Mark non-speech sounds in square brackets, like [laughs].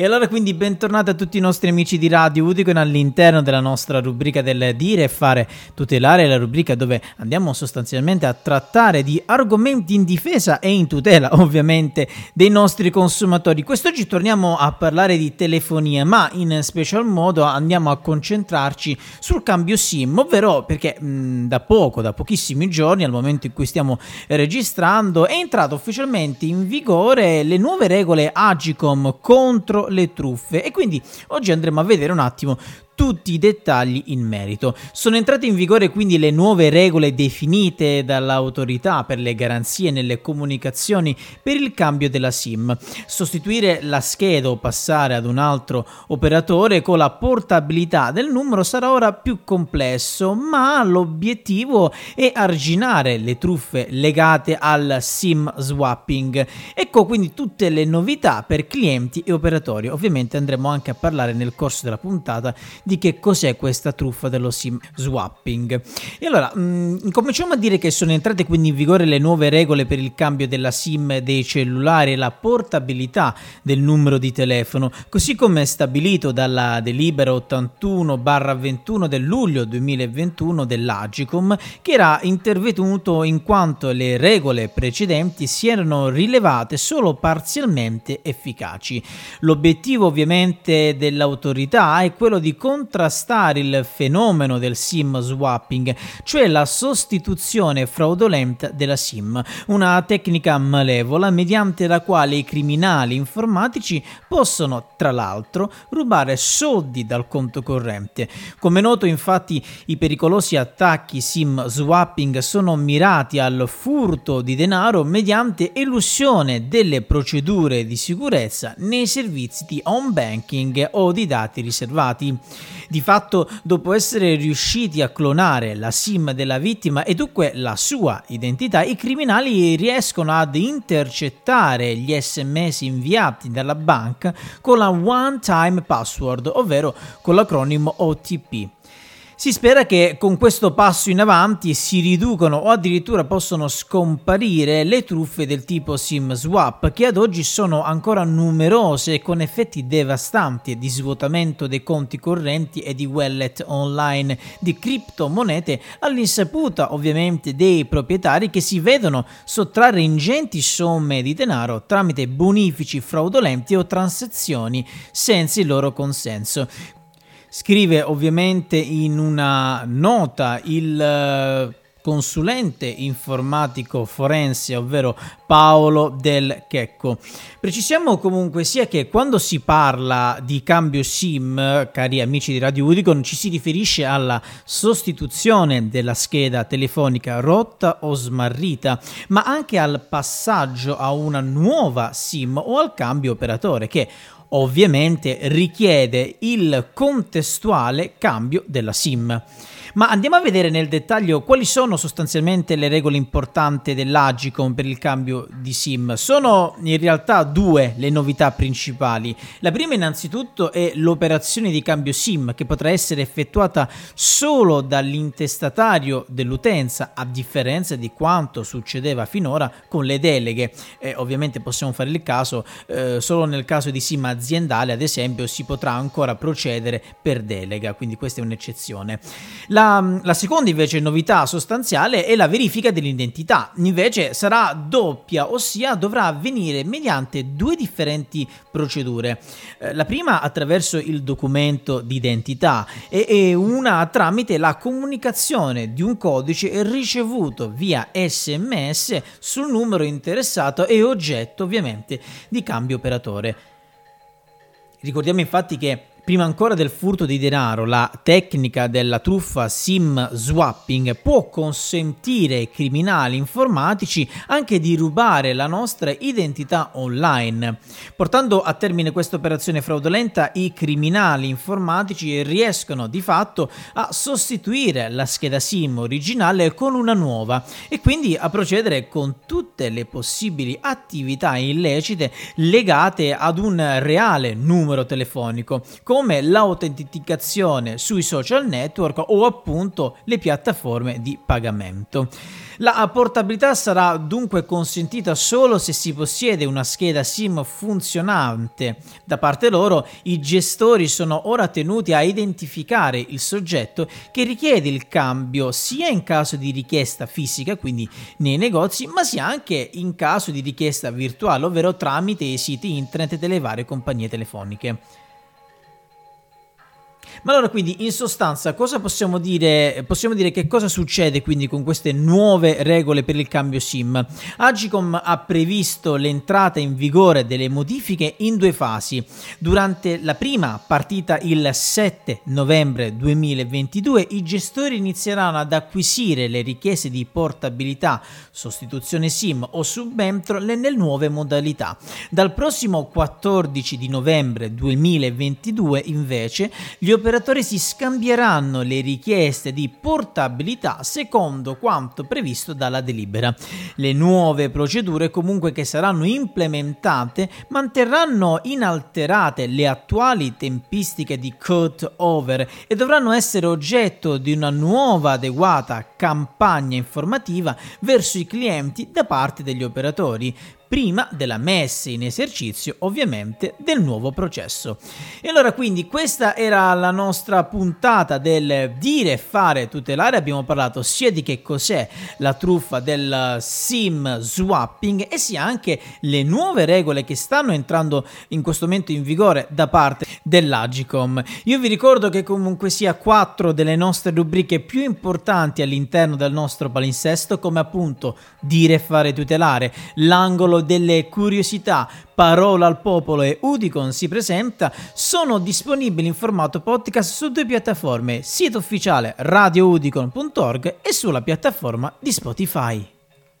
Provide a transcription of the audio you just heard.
E allora quindi bentornati a tutti i nostri amici di Radio Udicon all'interno della nostra rubrica del dire e fare tutelare, la rubrica dove andiamo sostanzialmente a trattare di argomenti in difesa e in tutela [laughs] ovviamente dei nostri consumatori. Quest'oggi torniamo a parlare di telefonia, ma in special modo andiamo a concentrarci sul cambio SIM, ovvero perché mh, da poco, da pochissimi giorni, al momento in cui stiamo registrando, è entrato ufficialmente in vigore le nuove regole Agicom contro le truffe. E quindi oggi andremo a vedere un attimo tutti i dettagli in merito. Sono entrate in vigore quindi le nuove regole definite dall'autorità per le garanzie nelle comunicazioni per il cambio della SIM. Sostituire la scheda o passare ad un altro operatore con la portabilità del numero sarà ora più complesso, ma l'obiettivo è arginare le truffe legate al SIM swapping. Ecco quindi tutte le novità per clienti e operatori. Ovviamente andremo anche a parlare nel corso della puntata di che cos'è questa truffa dello SIM swapping. E allora, mh, mm, cominciamo a dire che sono entrate quindi in vigore le nuove regole per il cambio della SIM dei cellulari e la portabilità del numero di telefono, così come stabilito dalla delibera 81-21 del luglio 2021 dell'Agicom, che era intervenuto in quanto le regole precedenti si erano rilevate solo parzialmente efficaci. L'obiettivo ovviamente dell'autorità è quello di contrastare il fenomeno del SIM swapping, cioè la sostituzione fraudolenta della SIM, una tecnica malevola mediante la quale i criminali informatici possono, tra l'altro, rubare soldi dal conto corrente. Come noto, infatti, i pericolosi attacchi SIM swapping sono mirati al furto di denaro mediante elusione delle procedure di sicurezza nei servizi di home banking o di dati riservati. Di fatto, dopo essere riusciti a clonare la SIM della vittima e dunque la sua identità, i criminali riescono ad intercettare gli sms inviati dalla banca con la one time password, ovvero con l'acronimo OTP. Si spera che con questo passo in avanti si riducano o addirittura possono scomparire le truffe del tipo SIM swap che ad oggi sono ancora numerose con effetti devastanti di svuotamento dei conti correnti e di wallet online di criptomonete all'insaputa ovviamente dei proprietari che si vedono sottrarre ingenti somme di denaro tramite bonifici fraudolenti o transazioni senza il loro consenso. Scrive ovviamente in una nota il eh, consulente informatico forense, ovvero Paolo Del Checco. Precisiamo comunque sia che quando si parla di cambio SIM, cari amici di Radio Udicon, ci si riferisce alla sostituzione della scheda telefonica rotta o smarrita, ma anche al passaggio a una nuova SIM o al cambio operatore che ovviamente richiede il contestuale cambio della SIM. Ma andiamo a vedere nel dettaglio quali sono sostanzialmente le regole importanti dell'Agicom per il cambio di SIM. Sono in realtà due le novità principali. La prima innanzitutto è l'operazione di cambio SIM che potrà essere effettuata solo dall'intestatario dell'utenza a differenza di quanto succedeva finora con le deleghe. Eh, ovviamente possiamo fare il caso eh, solo nel caso di SIM aziendale ad esempio si potrà ancora procedere per delega, quindi questa è un'eccezione. La, la, seconda invece novità sostanziale è la verifica dell'identità, invece sarà doppia, ossia dovrà avvenire mediante due differenti procedure. Eh, la prima attraverso il documento d'identità e, e una tramite la comunicazione di un codice ricevuto via sms sul numero interessato e oggetto ovviamente di cambio operatore. Ricordiamo infatti che Prima ancora del furto di denaro, la tecnica della truffa SIM swapping può consentire ai criminali informatici anche di rubare la nostra identità online. Portando a termine questa operazione fraudolenta, i criminali informatici riescono di fatto a sostituire la scheda SIM originale con una nuova e quindi a procedere con tutte le possibili attività illecite legate ad un reale numero telefonico, con come l'autenticazione sui social network o appunto le piattaforme di pagamento. La portabilità sarà dunque consentita solo se si possiede una scheda SIM funzionante. Da parte loro, i gestori sono ora tenuti a identificare il soggetto che richiede il cambio sia in caso di richiesta fisica, quindi nei negozi, ma sia anche in caso di richiesta virtuale, ovvero tramite i siti internet delle varie compagnie telefoniche. Ma allora quindi in sostanza cosa possiamo dire? Possiamo dire che cosa succede quindi con queste nuove regole per il cambio SIM? Agicom ha previsto l'entrata in vigore delle modifiche in due fasi. Durante la prima, partita il 7 novembre 2022, i gestori inizieranno ad acquisire le richieste di portabilità, sostituzione SIM o subentro nelle nuove modalità. Dal prossimo 14 di novembre 2022 invece gli operatori operatori si scambieranno le richieste di portabilità secondo quanto previsto dalla delibera. Le nuove procedure comunque che saranno implementate manterranno inalterate le attuali tempistiche di cut over e dovranno essere oggetto di una nuova adeguata campagna informativa verso i clienti da parte degli operatori prima della messa in esercizio ovviamente del nuovo processo. E allora quindi questa era la nostra puntata del dire, fare, tutelare, abbiamo parlato sia di che cos'è la truffa del SIM swapping e sia anche le nuove regole che stanno entrando in questo momento in vigore da parte dell'Agicom. Io vi ricordo che comunque sia quattro delle nostre rubriche più importanti all'interno del nostro palinsesto come appunto dire, fare, tutelare, l'angolo delle curiosità, Parola al Popolo e Udicon si presenta, sono disponibili in formato podcast su due piattaforme, sito ufficiale radioudicon.org e sulla piattaforma di Spotify.